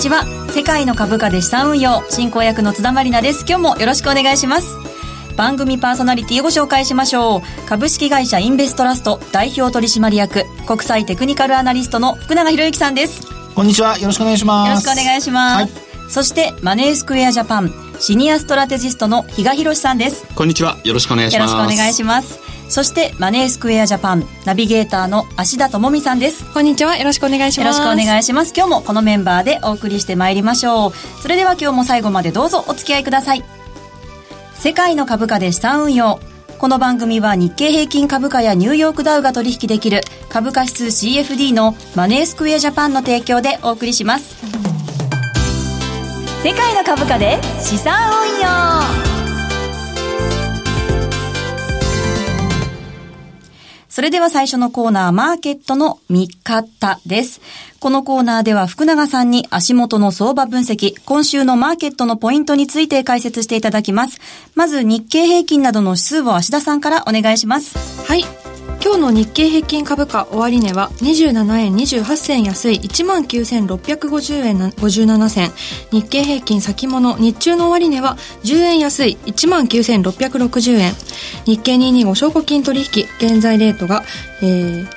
さんこんにちは。世界の株価で資産運用進行役の津田まりなです。今日もよろしくお願いします。番組パーソナリティをご紹介しましょう。株式会社インベストラスト代表取締役国際テクニカルアナリストの福永博之さんです。こんにちは。よろしくお願いします。よろしくお願いします、はい、そしてマネースクエアジャパンシニアストラテジストの比嘉博さんです。こんにちは。よろしくお願いします。よろしくお願いしますそしてマネースクエアジャパンナビゲーターの芦田智美さんです。こんにちは。よろしくお願いします。よろしくお願いします。今日もこのメンバーでお送りしてまいりましょう。それでは今日も最後までどうぞお付き合いください。世界の株価で資産運用。この番組は日経平均株価やニューヨークダウが取引できる株価指数 CFD のマネースクエアジャパンの提供でお送りします。世界の株価で資産運用それでは最初のコーナー、マーケットの見方です。このコーナーでは福永さんに足元の相場分析、今週のマーケットのポイントについて解説していただきます。まず日経平均などの指数を足田さんからお願いします。はい。今日の日経平均株価終値は27円28銭安い19,650円57銭。日経平均先物日中の終値は10円安い19,660円。日経225証拠金取引現在レートが、えー、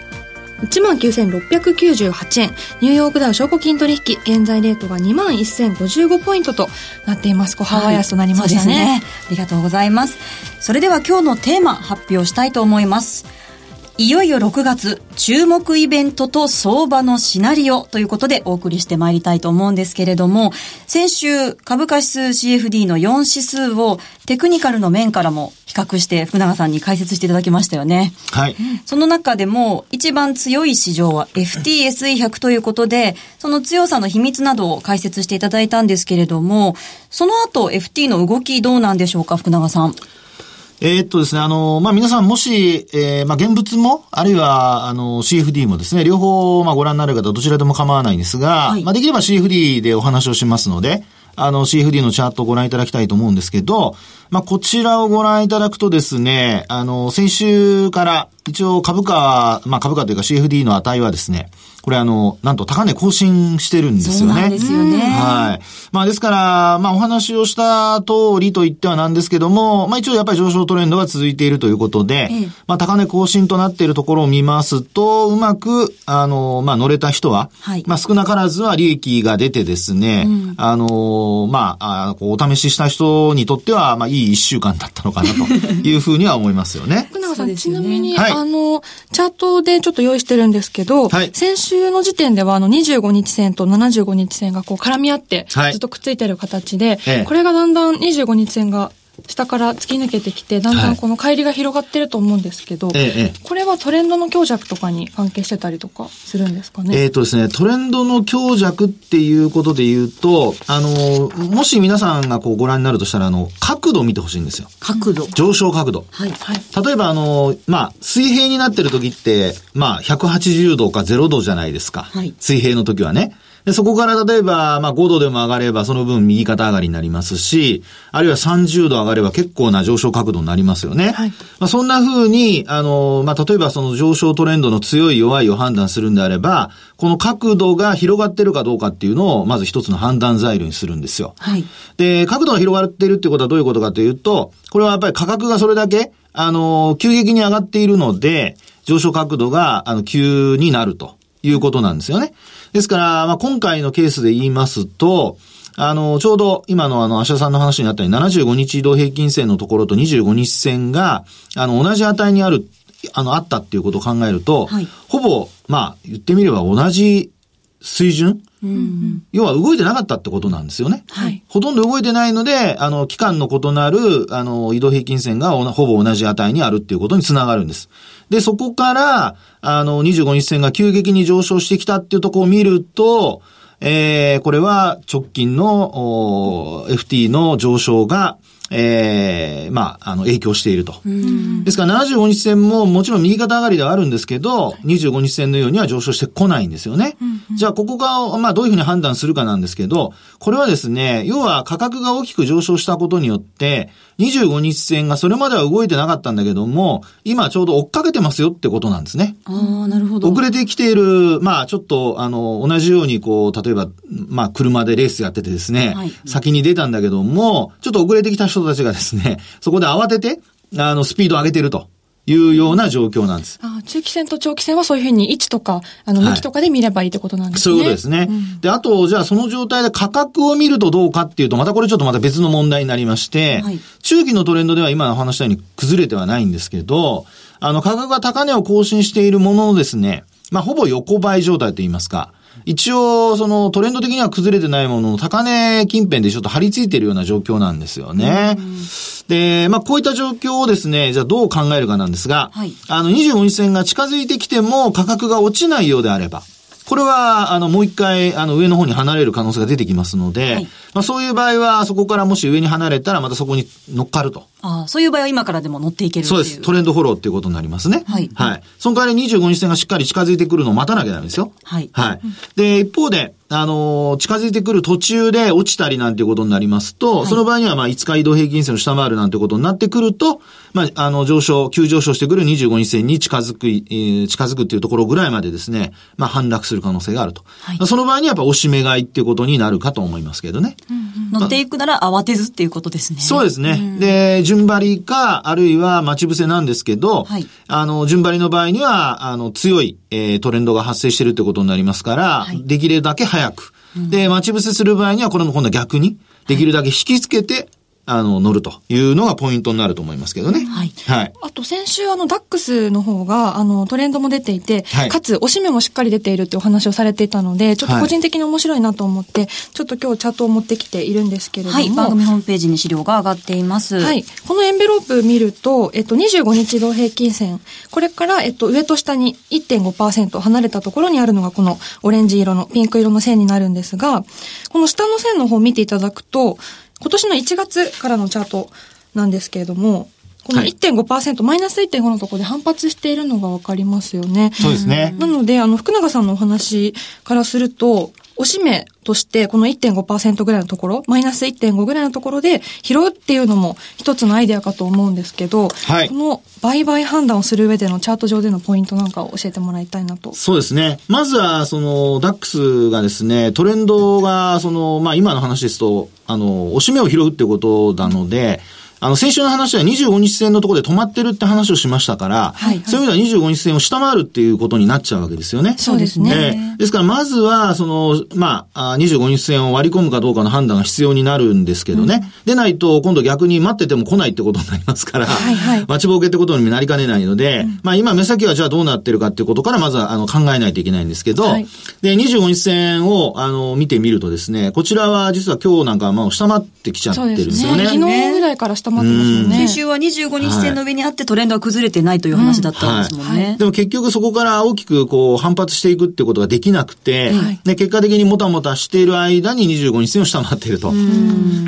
19,698円。ニューヨークダウ証拠金取引、現在レートが21,055ポイントとなっています。小幅安となりましたね、はい、ね。ありがとうございます。それでは今日のテーマ発表したいと思います。いよいよ6月、注目イベントと相場のシナリオということでお送りしてまいりたいと思うんですけれども、先週、株価指数 CFD の4指数をテクニカルの面からも比較して福永さんに解説していただきましたよね。はい。その中でも一番強い市場は FTSE100 ということで、その強さの秘密などを解説していただいたんですけれども、その後 FT の動きどうなんでしょうか、福永さん。えー、っとですね、あの、まあ、皆さんもし、えー、まあ、現物も、あるいは、あの、CFD もですね、両方、まあ、ご覧になる方、どちらでも構わないんですが、はい、まあ、できれば CFD でお話をしますので、あの、CFD のチャートをご覧いただきたいと思うんですけど、まあ、こちらをご覧いただくとですね、あの、先週から、一応株価、まあ、株価というか CFD の値はですね、これあの、なんと高値更新してるんですよね。そうですよね。はい。まあですから、まあお話をした通りと言ってはなんですけども、まあ一応やっぱり上昇トレンドが続いているということで、ええ、まあ高値更新となっているところを見ますと、うまく、あの、まあ乗れた人は、はい、まあ少なからずは利益が出てですね、うん、あの、まあ、あお試しした人にとっては、まあいい一週間だったのかなと いうふうには思いますよね。福永さん、ね、ちなみに、はい、あの、チャートでちょっと用意してるんですけど、はい、先週週の時点では、あの、25日線と75日線がこう絡み合って、ずっとくっついてる形で、はい、これがだんだん25日線が下から突き抜けてきて、だんだんこの乖離が広がってると思うんですけど、はい、これはトレンドの強弱とかに関係してたりとかするんですかね？えっ、ー、とですね、トレンドの強弱っていうことで言うと、あの、もし皆さんがこうご覧になるとしたら、あの、角度を見てほしいんですよ。角度上昇角度。はい。はい。例えば、あの、まあ、水平になってる時って、まあ、180度か0度じゃないですか。はい。水平の時はね。で、そこから例えば、まあ5度でも上がればその分右肩上がりになりますし、あるいは30度上がれば結構な上昇角度になりますよね。はい。まあそんな風に、あの、まあ例えばその上昇トレンドの強い弱いを判断するんであれば、この角度が広がってるかどうかっていうのを、まず一つの判断材料にするんですよ。はい。で、角度が広がっているっていうことはどういうことかというと、これはやっぱり価格がそれだけ、あの、急激に上がっているので、上昇角度が、あの、急になるということなんですよね。ですから、まあ、今回のケースで言いますと、あの、ちょうど今のあの、アシャさんの話にあったように75日移動平均線のところと25日線が、あの、同じ値にある、あの、あったっていうことを考えると、はい、ほぼ、まあ、言ってみれば同じ水準、うん、要は動いてなかったってことなんですよね。はい。ほとんど動いてないので、あの、期間の異なる、あの、移動平均線がほぼ同じ値にあるっていうことにつながるんです。で、そこから、あの、25日線が急激に上昇してきたっていうところを見ると、えー、これは直近の FT の上昇が、ええー、まあ、あの、影響していると。ですから75日線ももちろん右肩上がりではあるんですけど、25日線のようには上昇してこないんですよね。うんじゃあここが、まあどういうふうに判断するかなんですけど、これはですね、要は価格が大きく上昇したことによって、25日線がそれまでは動いてなかったんだけども、今ちょうど追っかけてますよってことなんですね。ああ、なるほど。遅れてきている、まあちょっと、あの、同じようにこう、例えば、まあ車でレースやっててですね、はい、先に出たんだけども、ちょっと遅れてきた人たちがですね、そこで慌てて、あの、スピードを上げてると。いうような状況なんです。あ中期線と長期線はそういうふうに位置とか、あの、向きとかで見ればいいってことなんですね。はい、そういうことですね。うん、で、あと、じゃあその状態で価格を見るとどうかっていうと、またこれちょっとまた別の問題になりまして、はい、中期のトレンドでは今の話したように崩れてはないんですけど、あの、価格が高値を更新しているもののですね、まあ、ほぼ横ばい状態といいますか、一応、そのトレンド的には崩れてないものの高値近辺でちょっと張り付いているような状況なんですよね。で、まあ、こういった状況をですね、じゃあどう考えるかなんですが、はい、あの、25日線が近づいてきても価格が落ちないようであれば、これは、あの、もう一回、あの、上の方に離れる可能性が出てきますので、はい、まあ、そういう場合は、そこからもし上に離れたら、またそこに乗っかると。ああ、そういう場合は今からでも乗っていけるそうです。トレンドフォローっていうことになりますね。はい。はい。その代わり25日線がしっかり近づいてくるのを待たなきゃダメですよ。はい。はい。で、一方で、あのー、近づいてくる途中で落ちたりなんていうことになりますと、はい、その場合にはまあ5日移動平均線を下回るなんてことになってくると、まあ、あの、上昇、急上昇してくる25日線に近づく、えー、近づくっていうところぐらいまでですね、まあ、反落する可能性があると。はい、その場合にはやっぱ押し目買いっていうことになるかと思いますけどね。うんうん、乗っていくなら慌てずっていうことですね。そうですね。うん、で、順張りか、あるいは待ち伏せなんですけど、はい、あの、順張りの場合には、あの、強い、えー、トレンドが発生してるってことになりますから、はい、できるだけ早く、で、待ち伏せする場合には、これも今度は逆に、できるだけ引きつけて、あの、乗るというのがポイントになると思いますけどね。はい。はい。あと先週あの、ダックスの方が、あの、トレンドも出ていて、はい、かつ、押し目もしっかり出ているってお話をされていたので、ちょっと個人的に面白いなと思って、はい、ちょっと今日チャートを持ってきているんですけれども。はい、番組ホームページに資料が上がっています。はい。このエンベロープ見ると、えっと、25日同平均線、これから、えっと、上と下に1.5%離れたところにあるのが、このオレンジ色の、ピンク色の線になるんですが、この下の線の方を見ていただくと、今年の1月からのチャートなんですけれども、この1.5%、はい、マイナス1.5のところで反発しているのがわかりますよね。そうですね。なので、あの、福永さんのお話からすると、おしめとして、この1.5%ぐらいのところ、マイナス1.5ぐらいのところで拾うっていうのも一つのアイデアかと思うんですけど、はい、この売買判断をする上でのチャート上でのポイントなんかを教えてもらいたいなと。そうですね。まずは、その、ダックスがですね、トレンドが、その、まあ今の話ですと、あの、おしめを拾うってことなので、うんあの、先週の話は25日線のところで止まってるって話をしましたから、はい、そういう意味では25日線を下回るっていうことになっちゃうわけですよね。そうですね。ですから、まずは、その、まあ、25日線を割り込むかどうかの判断が必要になるんですけどね。うん、でないと、今度逆に待ってても来ないってことになりますから、はいはい、待ちぼうけってことになりかねないので、うん、まあ、今目先はじゃあどうなってるかっていうことから、まずは、あの、考えないといけないんですけど、はい、で、25日線を、あの、見てみるとですね、こちらは実は今日なんか、まあ、下回ってきちゃってるんですよね。ね昨日ぐらいから下回ってますよね。週は25日線の上にあってトレンドは崩れてないという話だったんですもんね。はいはい、でも結局そこから大きくこう反発していくってことができなくて、はい、で結果的にもたもたしている間に25日線を下回っていると。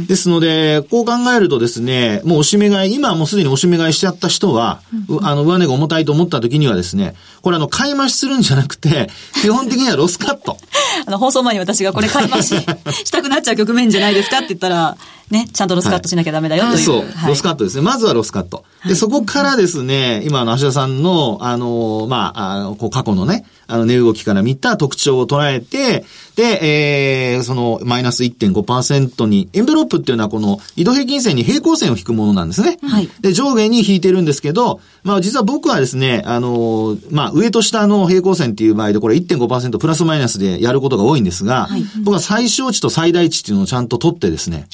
ですので、こう考えるとですね、もう押し目買い、今はもうすでに押し目買いしちゃった人は、うん、あの上値が重たいと思った時にはですね、これあの買い増しするんじゃなくて、基本的にはロスカット。あの放送前に私がこれ買い増ししたくなっちゃう局面じゃないですかって言ったら、ね、ちゃんとロスカットしなきゃダメだよという。はい、そう、はい、ロスカットですね。まずはロスカット。で、そこからですね、今の芦田さんの、あの、まあ、あのこう過去のね、あの、値動きから見た特徴を捉えて、で、えー、その、マイナス1.5%に、エンベロップっていうのはこの、移動平均線に平行線を引くものなんですね。はい。で、上下に引いてるんですけど、まあ、実は僕はですね、あの、まあ、上と下の平行線っていう場合で、これ1.5%プラスマイナスでやることが多いんですが、はい、僕は最小値と最大値っていうのをちゃんと取ってですね、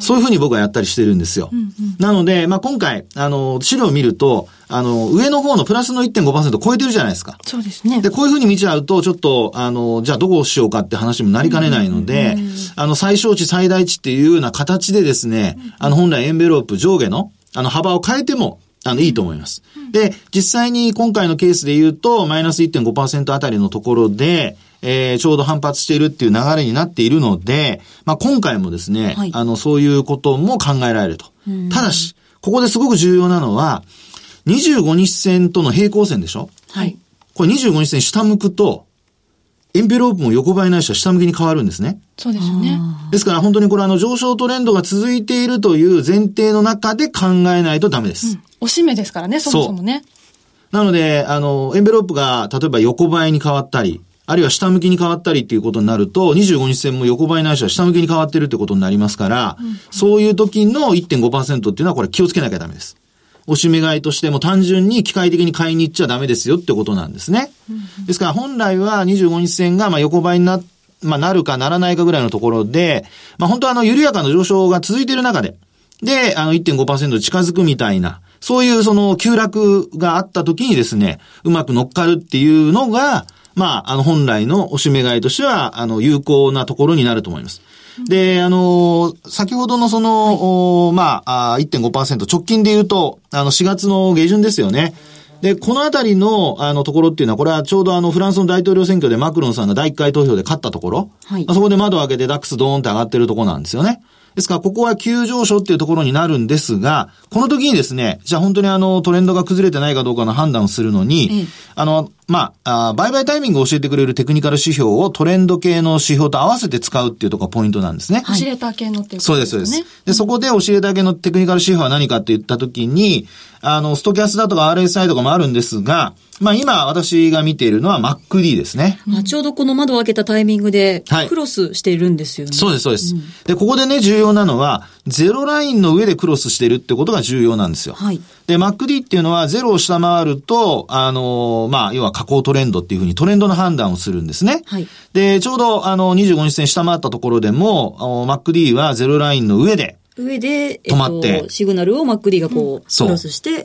そういうふうに僕はやったりしてるんですよ。うんうん、なので、まあ、今回、あの、資料を見ると、あの、上の方のプラスの1.5%超えてるじゃないですか。そうですね。で、こういうふうに見ちゃうと、ちょっと、あの、じゃあどこをしようかって話にもなりかねないので、あの、最小値、最大値っていうような形でですね、あの、本来エンベロープ上下の、あの、幅を変えても、あの、いいと思います。で、実際に今回のケースで言うと、マイナス1.5%あたりのところで、えー、ちょうど反発しているっていう流れになっているので、まあ、今回もですね、はい、あの、そういうことも考えられると。ただし、ここですごく重要なのは、25日線との平行線でしょ？はい。これ25日線下向くと、エンベロープも横ばいないしは下向きに変わるんですね。そうですよね。ですから本当にこれあの上昇トレンドが続いているという前提の中で考えないとダメです。うん、おしめですからね、そもそもね。なので、あの、エンベロープが例えば横ばいに変わったり、あるいは下向きに変わったりっていうことになると、25日線も横ばいないしは下向きに変わってるってことになりますから、うん、そういう時の1.5%っていうのはこれ気をつけなきゃダメです。おしめ買いとしても単純に機械的に買いに行っちゃダメですよってことなんですね。ですから本来は25日線がまあ横ばいにな、まあ、なるかならないかぐらいのところで、まあ、本当はあの緩やかな上昇が続いている中で、で、あの1.5%近づくみたいな、そういうその急落があった時にですね、うまく乗っかるっていうのが、まあ、あの本来のおしめ買いとしては、あの有効なところになると思います。で、あの、先ほどのその、はい、まあ、1.5%、直近で言うと、あの、4月の下旬ですよね。で、このあたりの、あの、ところっていうのは、これはちょうどあの、フランスの大統領選挙でマクロンさんが第1回投票で勝ったところ、はい、そこで窓を開けてダックスドーンって上がってるところなんですよね。ですから、ここは急上昇っていうところになるんですが、この時にですね、じゃあ本当にあの、トレンドが崩れてないかどうかの判断をするのに、ええ、あの、まあ、あ売買タイミングを教えてくれるテクニカル指標をトレンド系の指標と合わせて使うっていうところがポイントなんですね。オシレーター系のっていうことですね。そうです、そうです。で、そこでオシレーター系のテクニカル指標は何かって言ったときに、あの、ストキャスだとか RSI とかもあるんですが、まあ今私が見ているのは MacD ですね。まあちょうどこの窓を開けたタイミングでクロスしているんですよね。はい、そうです、そうです、うん、で、ここでね、重要なのは、ゼロラインの上でクロスしてるってことが重要なんですよ。はい。で、MacD っていうのはゼロを下回ると、あの、まあ、要は下降トレンドっていうふうにトレンドの判断をするんですね。はい。で、ちょうど、あの、25日線下回ったところでも、MacD はゼロラインの上で、上で、止まって、シグナルを MacD がこう、クロスして、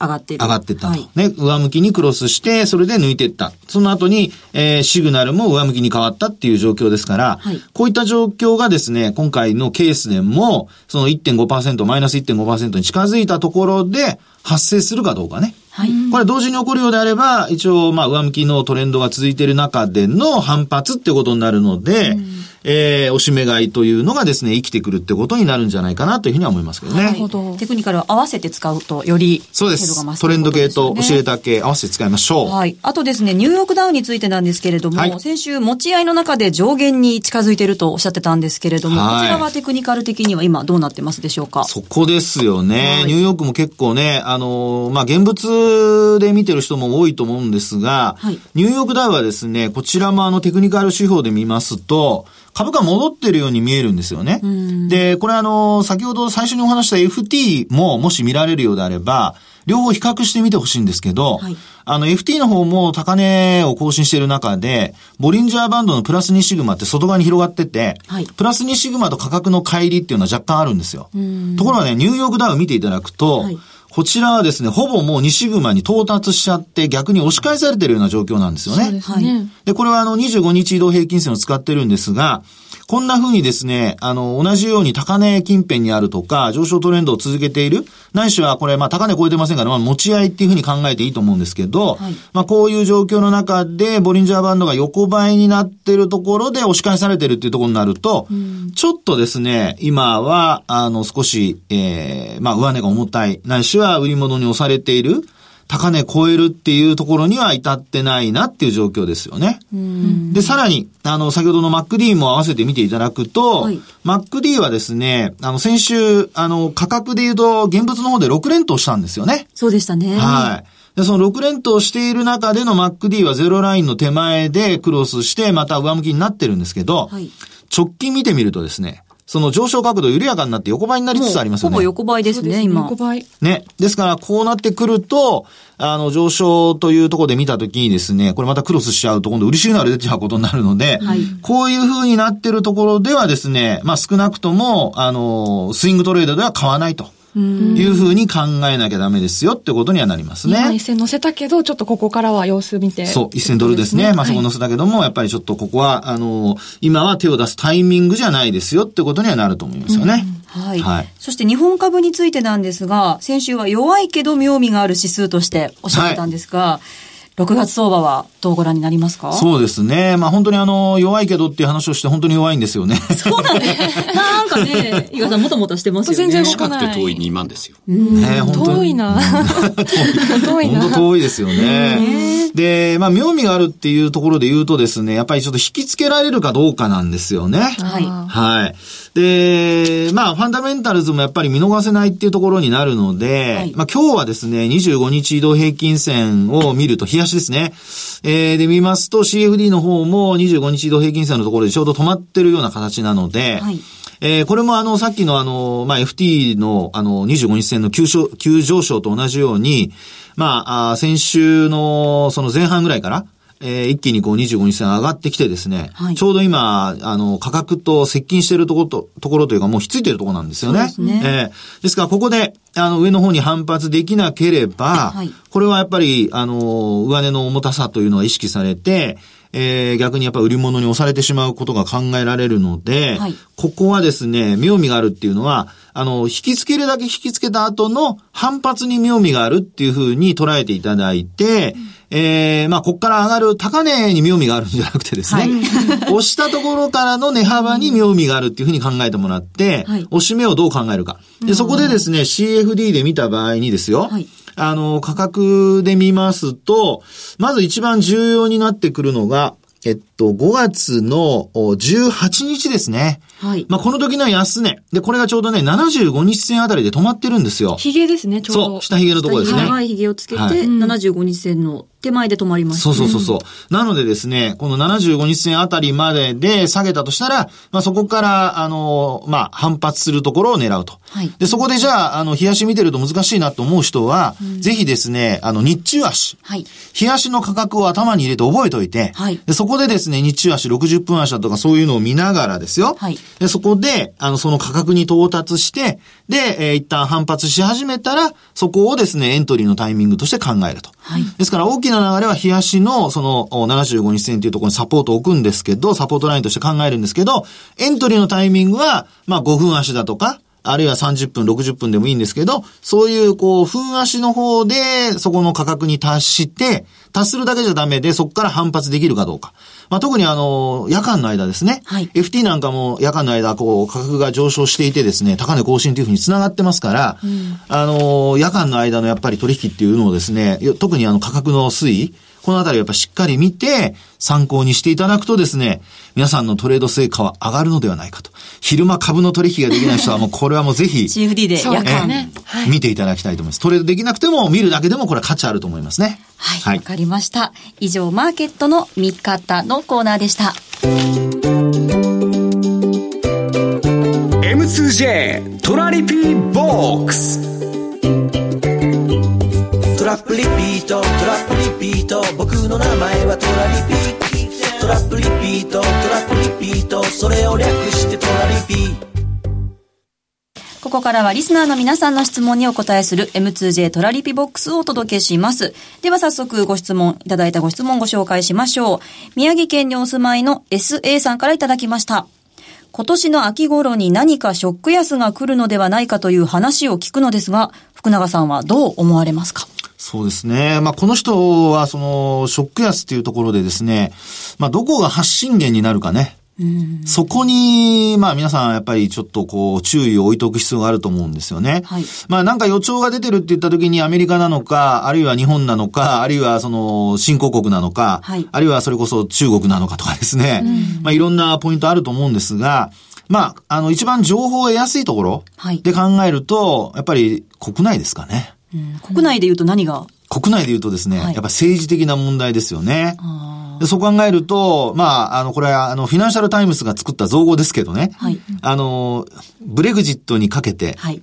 上がってる。上がってったと、はい、ね、上向きにクロスして、それで抜いていった。その後に、えー、シグナルも上向きに変わったっていう状況ですから、はい、こういった状況がですね、今回のケースでも、その1.5%、マイナス1.5%に近づいたところで、発生するかどうかね。はい。これ同時に起こるようであれば、一応、まあ、上向きのトレンドが続いている中での反発ってことになるので、うんえー、おしめ買いというのがですね、生きてくるってことになるんじゃないかなというふうには思いますけどね。なるほど。テクニカルを合わせて使うと、より、そうです。トレンド系と教えた系合わせて使いましょう。はい。あとですね、ニューヨークダウンについてなんですけれども、はい、先週持ち合いの中で上限に近づいているとおっしゃってたんですけれども、はい、こちらはテクニカル的には今どうなってますでしょうか？そこですよね。はい、ニューヨークも結構ね、あの、まあ、現物で見てる人も多いと思うんですが、はい、ニューヨークダウはですね、こちらもあのテクニカル指標で見ますと、株価戻ってるように見えるんですよね。で、これあの、先ほど最初にお話した FT ももし見られるようであれば、両方比較してみてほしいんですけど、はい、あの FT の方も高値を更新している中で、ボリンジャーバンドのプラス2シグマって外側に広がってて、はい、プラス2シグマと価格の乖離っていうのは若干あるんですよ。ところがね、ニューヨークダウン見ていただくと、はいこちらはですね、ほぼもう西グマに到達しちゃって逆に押し返されてるような状況なんですよね。そうですね。で、これはあの25日移動平均線を使ってるんですが、こんな風にですね、あの、同じように高値近辺にあるとか、上昇トレンドを続けている、ないしはこれ、まあ高値超えてませんから、まあ持ち合いっていう風に考えていいと思うんですけど、はい、まあこういう状況の中で、ボリンジャーバンドが横ばいになってるところで押し返されてるっていうところになると、うん、ちょっとですね、今は、あの、少し、ええー、まあ上値が重たい、ないしは売り物に押されている、高値超えるっていうところには至ってないなっていう状況ですよね。で、さらに、あの、先ほどの MacD も合わせて見ていただくと、はい、MacD はですね、あの、先週、あの、価格で言うと、現物の方で6連投したんですよね。そうでしたね。はい。で、その6連投している中での MacD はゼロラインの手前でクロスして、また上向きになってるんですけど、はい、直近見てみるとですね、その上昇角度緩やかになって横ばいになりつつありますよね。ほぼ横ばいですね、今。横ばい。ね。ですから、こうなってくると、あの、上昇というところで見たときにですね、これまたクロスしちゃうと今度売りシグナル出ちゃうことになるので、はい、こういう風になってるところではですね、まあ少なくとも、あの、スイングトレードでは買わないと。いうふうに考えなきゃダメですよってことにはなりますね。今一線乗せたけど、ちょっとここからは様子見て。そう、一線ドルですね。まあそこ乗せたけども、やっぱりちょっとここは、あの、今は手を出すタイミングじゃないですよってことにはなると思いますよね。はい。はい。そして日本株についてなんですが、先週は弱いけど妙味がある指数としておっしゃってたんですが、はい6月相場はどうご覧になりますか？そうですね。まあ本当にあの、弱いけどっていう話をして本当に弱いんですよね。そうだね。なんかね、伊賀さんもたもたしてますよね。全然近くて遠い2万ですよ。ね本当遠いな。遠いな。本当遠いですよね。で、まあ妙味があるっていうところで言うとですね、やっぱりちょっと引きつけられるかどうかなんですよね。はい。はい。で、まあファンダメンタルズもやっぱり見逃せないっていうところになるので、はい、まあ今日はですね、25日移動平均線を見ると冷やですね。えー、で見ますと CFD の方も25日移動平均線のところでちょうど止まってるような形なので、はい、えー、これもあの、さっきのあの、まあ、FT のあの、25日線の急上急上昇と同じように、まあ、あ先週のその前半ぐらいから、えー、一気にこう25日線上がってきてですね、はい、ちょうど今、あの、価格と接近しているところと、ところというかもうひっついているところなんですよね。ですね。えー、ですからここで、あの、上の方に反発できなければ、はい、これはやっぱり、あの、上値の重たさというのは意識されて、えー、逆にやっぱ売り物に押されてしまうことが考えられるので、はい、ここはですね、妙味があるっていうのは、あの、引き付けるだけ引き付けた後の反発に妙味があるっていうふうに捉えていただいて、うんえー、まあ、ここから上がる高値に妙味があるんじゃなくてですね、はい、押したところからの値幅に妙味があるっていうふうに考えてもらって、はい、押し目をどう考えるか。で、そこでですね、CFD で見た場合にですよ、はい、あの、価格で見ますと、まず一番重要になってくるのが、えっと、5月の18日ですね。はい。まあ、この時の安値。で、これがちょうどね、75日線あたりで止まってるんですよ。髭ですね、ちょうど。そう、下髭のところですね。はい、髭をつけて、はい、75日線の手前で止まりました、ね、そうそうそうそう。なのでですね、この75日線あたりまでで下げたとしたら、まあ、そこから、あの、まあ、反発するところを狙うと。はい。で、そこでじゃあ、あの、冷やし見てると難しいなと思う人は、うん、ぜひですね、あの、日中足。はい。冷やしの価格を頭に入れて覚えておいて、はい。で、そこでですね、日中足60分足だとかそういうのを見ながらですよ。はい。で、そこで、あの、その価格に到達して、で、えー、一旦反発し始めたら、そこをですね、エントリーのタイミングとして考えると。はい。ですから、大きな流れは、冷やしの、その、75日線というところにサポートを置くんですけど、サポートラインとして考えるんですけど、エントリーのタイミングは、まあ、5分足だとか、あるいは30分、60分でもいいんですけど、そういう、こう、分足の方で、そこの価格に達して、達するだけじゃダメで、そこから反発できるかどうか。まあ、特にあの、夜間の間ですね。はい。FT なんかも夜間の間、こう、価格が上昇していてですね、高値更新というふうに繋がってますから、うん、あの、夜間の間のやっぱり取引っていうのをですね、特にあの価格の推移、このあたりやっぱしっかり見て、参考にしていただくとですね、皆さんのトレード成果は上がるのではないかと。昼間株の取引ができない人はもうこれはもうぜひ。CFD で夜間ね、はい、見ていただきたいと思います。トレードできなくても見るだけでもこれは価値あると思いますね。はい。わ、はい、かりました。以上、マーケットの見方のコーナーでした。M2J トラリピボックス。トラップリピート。トラップリピート。僕の名前はトラリピ。トラップリピート。トラップリピート。それを略してトラリピここからはリスナーの皆さんの質問にお答えする M2J トラリピボックスをお届けします。では早速ご質問、いただいたご質問をご紹介しましょう。宮城県にお住まいの SA さんからいただきました。今年の秋頃に何かショック安が来るのではないかという話を聞くのですが、福永さんはどう思われますか？そうですね。まあ、この人は、その、ショック安っていうところでですね、まあ、どこが発信源になるかね。そこに、まあ皆さんやっぱりちょっとこう注意を置いておく必要があると思うんですよね。はい、まあなんか予兆が出てるって言った時にアメリカなのか、あるいは日本なのか、あるいはその新興国なのか、はい、あるいはそれこそ中国なのかとかですね。まあいろんなポイントあると思うんですが、まあ、あの一番情報を得やすいところで考えると、やっぱり国内ですかね。国内で言うと何が？国内で言うとですね、はい、やっぱ政治的な問題ですよね。でそう考えると、まあ、あの、これは、あの、フィナンシャルタイムズが作った造語ですけどね。はい。あの、ブレグジットにかけて、はい。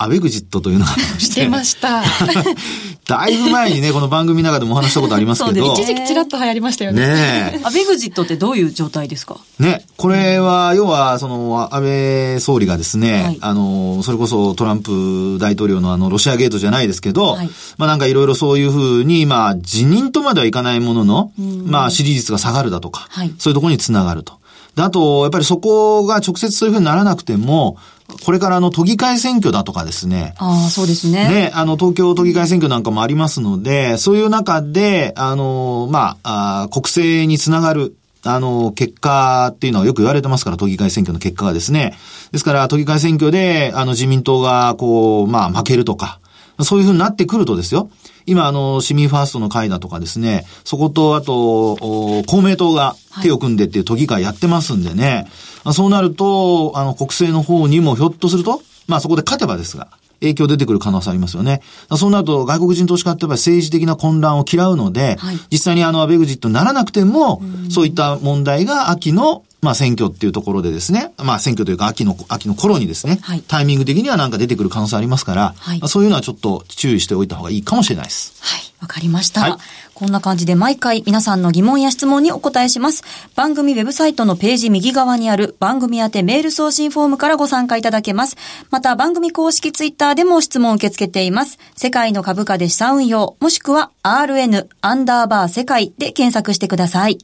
アベグジットというのがありまして。出ました。だいぶ前にね、この番組の中でもお話したことありますけど。一時期ちらっと流行りましたよね。ねアベグジットってどういう状態ですか？ね。これは、要は、その、安倍総理がですね、はい、あの、それこそトランプ大統領のあの、ロシアゲートじゃないですけど、はい、まあなんかいろいろそういうふうに、まあ、辞任とまではいかないものの、まあ、支持率が下がるだとか、はい、そういうところにつながると。あと、やっぱりそこが直接そういうふうにならなくても、これからの都議会選挙だとかですね。ああ、そうですね。ね、あの、東京都議会選挙なんかもありますので、そういう中で、あの、まあ、あ国政につながる、あの、結果っていうのはよく言われてますから、都議会選挙の結果がですね。ですから、都議会選挙で、あの、自民党が、こう、まあ、負けるとか、そういうふうになってくるとですよ。今、あの、市民ファーストの会だとかですね、そこと、あと、公明党が手を組んでっていう都議会やってますんでね、はい、そうなると、あの、国政の方にもひょっとすると、まあそこで勝てばですが、影響出てくる可能性ありますよね。そうなると外国人投資家ってやっぱり政治的な混乱を嫌うので、はい、実際にあのアベグジットにならなくても、そういった問題が秋のまあ選挙っていうところでですね、まあ選挙というか秋の、秋の頃にですね、はい、タイミング的にはなんか出てくる可能性ありますから、はい、まあ、そういうのはちょっと注意しておいた方がいいかもしれないです。はい、わかりました。はい、こんな感じで毎回皆さんの疑問や質問にお答えします。番組ウェブサイトのページ右側にある番組宛てメール送信フォームからご参加いただけます。また番組公式ツイッターでも質問を受け付けています。世界の株価で資産運用、もしくは RN アンダーバー世界で検索してください。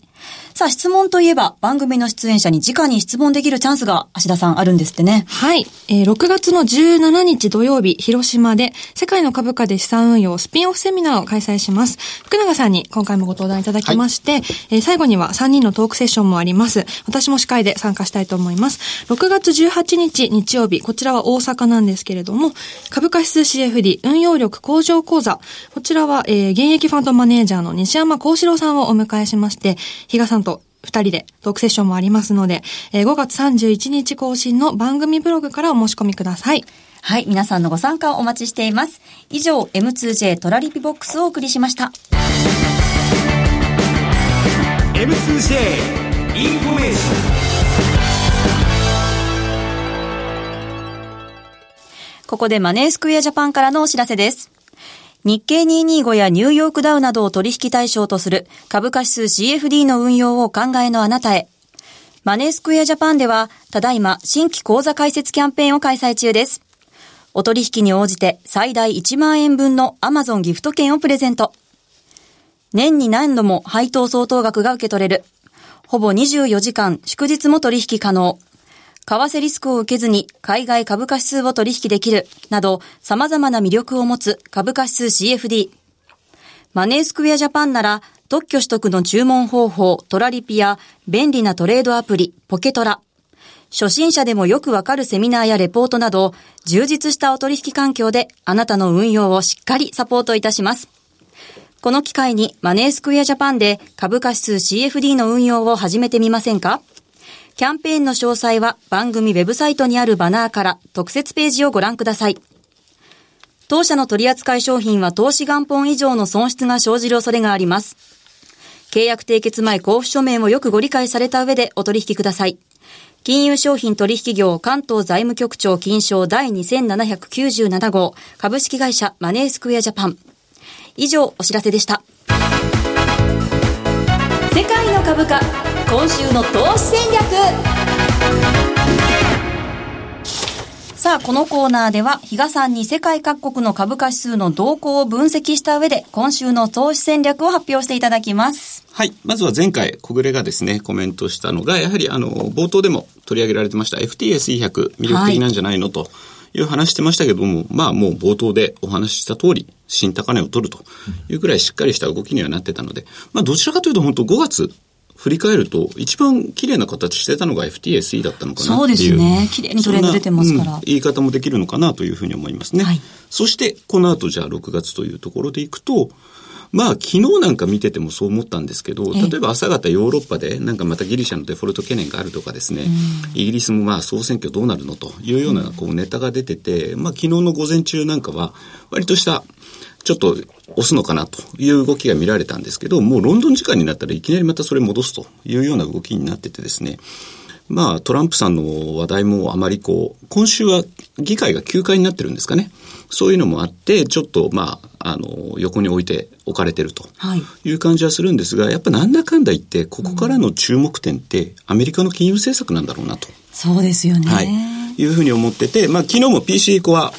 さあ、質問といえば、番組の出演者に直に質問できるチャンスが、芦田さんあるんですってね。はい。えー、6月の17日土曜日、広島で、世界の株価で資産運用スピンオフセミナーを開催します。福永さんに今回もご登壇いただきまして、はい、えー、最後には3人のトークセッションもあります。私も司会で参加したいと思います。6月18日日曜日、こちらは大阪なんですけれども、株価指数 CFD 運用力向上講座。こちらは、えー、現役ファンドマネージャーの西山幸四郎さんをお迎えしまして、比嘉さんと二人でトークセッションもありますので、えー、5月31日更新の番組ブログからお申し込みください。はい、皆さんのご参加をお待ちしています。以上、M2J トラリピボックスをお送りしました。M2J インフォメーションここでマネースクエアジャパンからのお知らせです。日経225やニューヨークダウなどを取引対象とする株価指数 CFD の運用をお考えのあなたへ。マネースクエアジャパンでは、ただいま新規口座開設キャンペーンを開催中です。お取引に応じて最大1万円分の Amazon ギフト券をプレゼント。年に何度も配当相当額が受け取れる。ほぼ24時間祝日も取引可能。為替リスクを受けずに海外株価指数を取引できるなど様々な魅力を持つ株価指数 CFD。マネースクエアジャパンなら特許取得の注文方法トラリピや便利なトレードアプリポケトラ。初心者でもよくわかるセミナーやレポートなど充実したお取引環境であなたの運用をしっかりサポートいたします。この機会にマネースクエアジャパンで株価指数 CFD の運用を始めてみませんか？キャンペーンの詳細は番組ウェブサイトにあるバナーから特設ページをご覧ください。当社の取扱い商品は投資元本以上の損失が生じる恐れがあります。契約締結前交付書面をよくご理解された上でお取引ください。金融商品取引業関東財務局長金賞第2797号株式会社マネースクエアジャパン。以上お知らせでした。世界の株価今週の投資戦略さあ、このコーナーでは、比嘉さんに世界各国の株価指数の動向を分析した上で、今週の投資戦略を発表していただきます。はい。まずは前回、小暮がですね、コメントしたのが、やはり、あの、冒頭でも取り上げられてました FTSE100 魅力的なんじゃないの、はい、という話してましたけども、まあもう冒頭でお話しした通り、新高値を取るというぐらいしっかりした動きにはなってたので、まあどちらかというと本当5月振り返ると、一番綺麗な形してたのが FTSE だったのかなそうですね。綺麗にトレンド出てますから、うん、言い方もできるのかなというふうに思いますね。はい、そして、この後じゃあ6月というところでいくと、まあ、昨日なんか見ててもそう思ったんですけど、例えば朝方ヨーロッパでなんかまたギリシャのデフォルト懸念があるとかですね、イギリスもまあ総選挙どうなるのというようなこうネタが出てて、まあ昨日の午前中なんかは割としたちょっと押すのかなという動きが見られたんですけど、もうロンドン時間になったらいきなりまたそれ戻すというような動きになっててですね、まあトランプさんの話題もあまりこう、今週は議会が休会になってるんですかね。そういうのもあって、ちょっとまあ、あの、横に置いて置かれてるという感じはするんですが、やっぱなんだかんだ言って、ここからの注目点ってアメリカの金融政策なんだろうなと。そうですよね。はい。いうふうに思ってて、まあ昨日も PC コア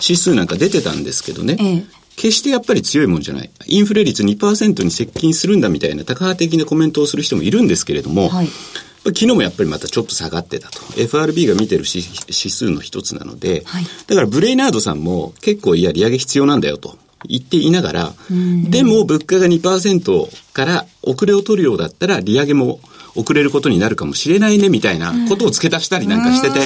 指数なんか出てたんですけどね、ええ、決してやっぱり強いもんじゃない。インフレ率2%に接近するんだみたいな高派的なコメントをする人もいるんですけれども、はい、昨日もやっぱりまたちょっと下がってたと。FRB が見てる指数の一つなので、はい、だからブレイナードさんも結構いや利上げ必要なんだよと。言っていながら、でも物価が2%から遅れを取るようだったら利上げも遅れることになるかもしれないねみたいなことを付け足したりなんかしてて、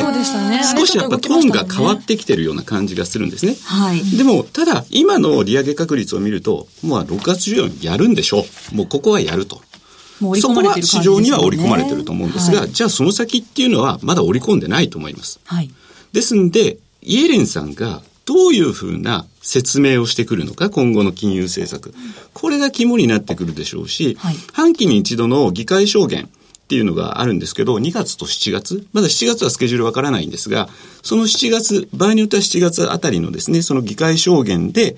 少しやっぱトーンが変わってきてるような感じがするんですね。はい、でも、ただ今の利上げ確率を見ると、もう6月14やるんでしょう。もうここはやると。そこは市場には織り込まれてると思うんですが、はい、じゃあその先っていうのはまだ織り込んでないと思います。はい、ですんで、イエレンさんがどういうふうな説明をしてくるのか、今後の金融政策。これが肝になってくるでしょうし、はい、半期に一度の議会証言っていうのがあるんですけど、2月と7月、まだ7月はスケジュールわからないんですが、その7月、場合によっては7月あたりのですね、その議会証言で、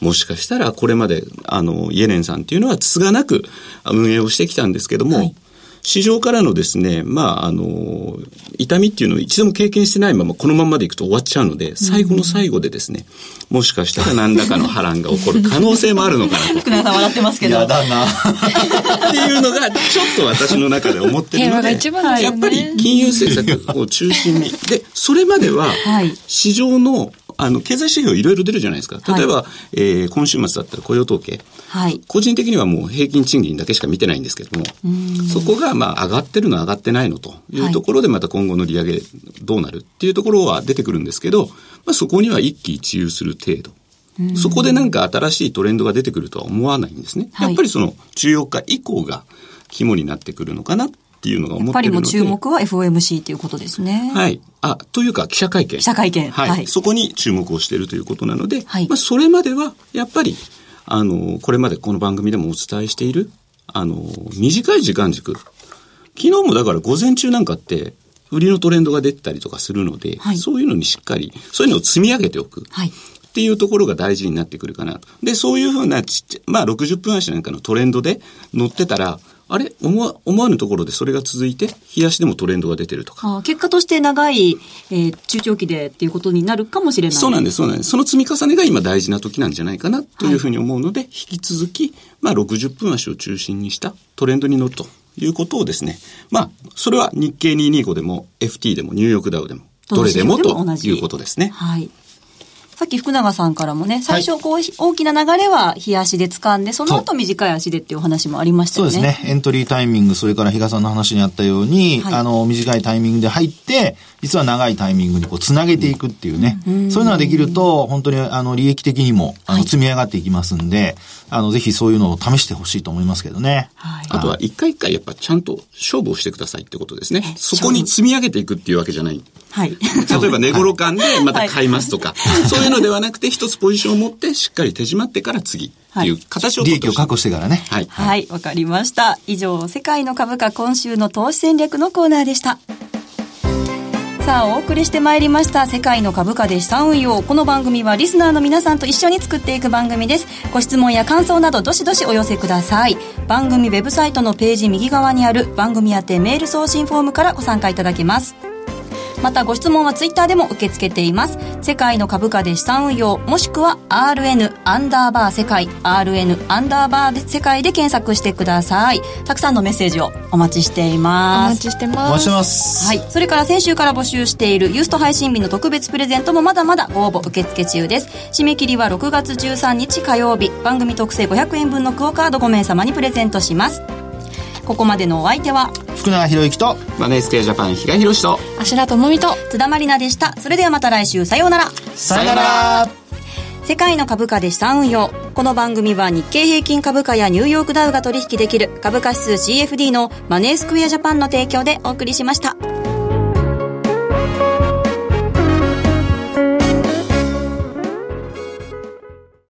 もしかしたらこれまで、あの、イエレンさんっていうのはつがなく運営をしてきたんですけども、はい市場からのですね、まあ、あの、痛みっていうのを一度も経験してないままこのままでいくと終わっちゃうので、最後の最後でですね、もしかしたら何らかの波乱が起こる可能性もあるのかなと。福永さん笑ってますけど。やだな。っていうのが、ちょっと私の中で思ってるので、やっぱり金融政策を中心に。で、それまでは、市場のあの、経済指標いろいろ出るじゃないですか。例えば、はい、えー、今週末だったら雇用統計。はい。個人的にはもう平均賃金だけしか見てないんですけども、そこがまあ上がってるの上がってないのというところでまた今後の利上げどうなるっていうところは出てくるんですけど、まあそこには一喜一憂する程度。そこでなんか新しいトレンドが出てくるとは思わないんですね。やっぱりその14日以降が肝になってくるのかなっていうのが思ってるので。やっぱりも注目は FOMC ということですね。はい。あ、というか記者会見。記者会見。はい。はい、そこに注目をしているということなので、はい、まあそれまではやっぱり、あの、これまでこの番組でもお伝えしている、あの、短い時間軸。昨日もだから午前中なんかって、売りのトレンドが出てたりとかするので、はい、そういうのにしっかり、そういうのを積み上げておく。はい。っていうところが大事になってくるかな。で、そういうふうなちっちゃ、まあ60分足なんかのトレンドで乗ってたら、あれ？思わ思わぬところでそれが続いて、冷やしでもトレンドが出てるとか。結果として長い、えー、中長期でっていうことになるかもしれない。そうなんです、そうなんです。その積み重ねが今大事な時なんじゃないかなというふうに思うので、はい、引き続き、まあ60分足を中心にしたトレンドに乗るということをですね、まあ、それは日経225でも FT でもニューヨークダウでも、どれでもということですね。はい。さっき福永さんからもね、最初こう、大きな流れは日足で掴んで、その後短い足でっていうお話もありましたよね。そうですね。エントリータイミング、それから比嘉さんの話にあったように、はい、あの、短いタイミングで入って、実は長いタイミングにこう、つなげていくっていうね。うん、そういうのができると、本当にあの、利益的にも、あの、積み上がっていきますんで、はいあの、ぜひそういうのを試してほしいと思いますけどね。はい、あとは一回一回やっぱちゃんと勝負をしてくださいってことですね。そこに積み上げていくっていうわけじゃない。はい。例えば寝頃感でまた買いますとか、はい、そういうのではなくて一つポジションを持ってしっかり手締まってから次っていう形を、利益を確保してからね。はい。はい、わ、かりました。以上、世界の株価今週の投資戦略のコーナーでした。さあお送りしてまいりました世界の株価で資産運用この番組はリスナーの皆さんと一緒に作っていく番組ですご質問や感想などどしどしお寄せください番組ウェブサイトのページ右側にある番組宛てメール送信フォームからご参加いただけますまたご質問はツイッターでも受け付けています。世界の株価で資産運用、もしくは RN アンダーバー世界、RN アンダーバー世界で検索してください。たくさんのメッセージをお待ちしています。お待ちしてます。お待ちしてます。はい。それから先週から募集しているユースト配信日の特別プレゼントもまだまだご応募受付中です。締め切りは6月13日火曜日、番組特製500円分のクオカード5名様にプレゼントします。ここまでのお相手は福永博之とマネースケアジャパン比嘉宏と芦田智美と津田まりなでした。それではまた来週さようなら。さようなら。世界の株価で資産運用この番組は日経平均株価やニューヨークダウが取引できる株価指数 CFD のマネースクエアジャパンの提供でお送りしました。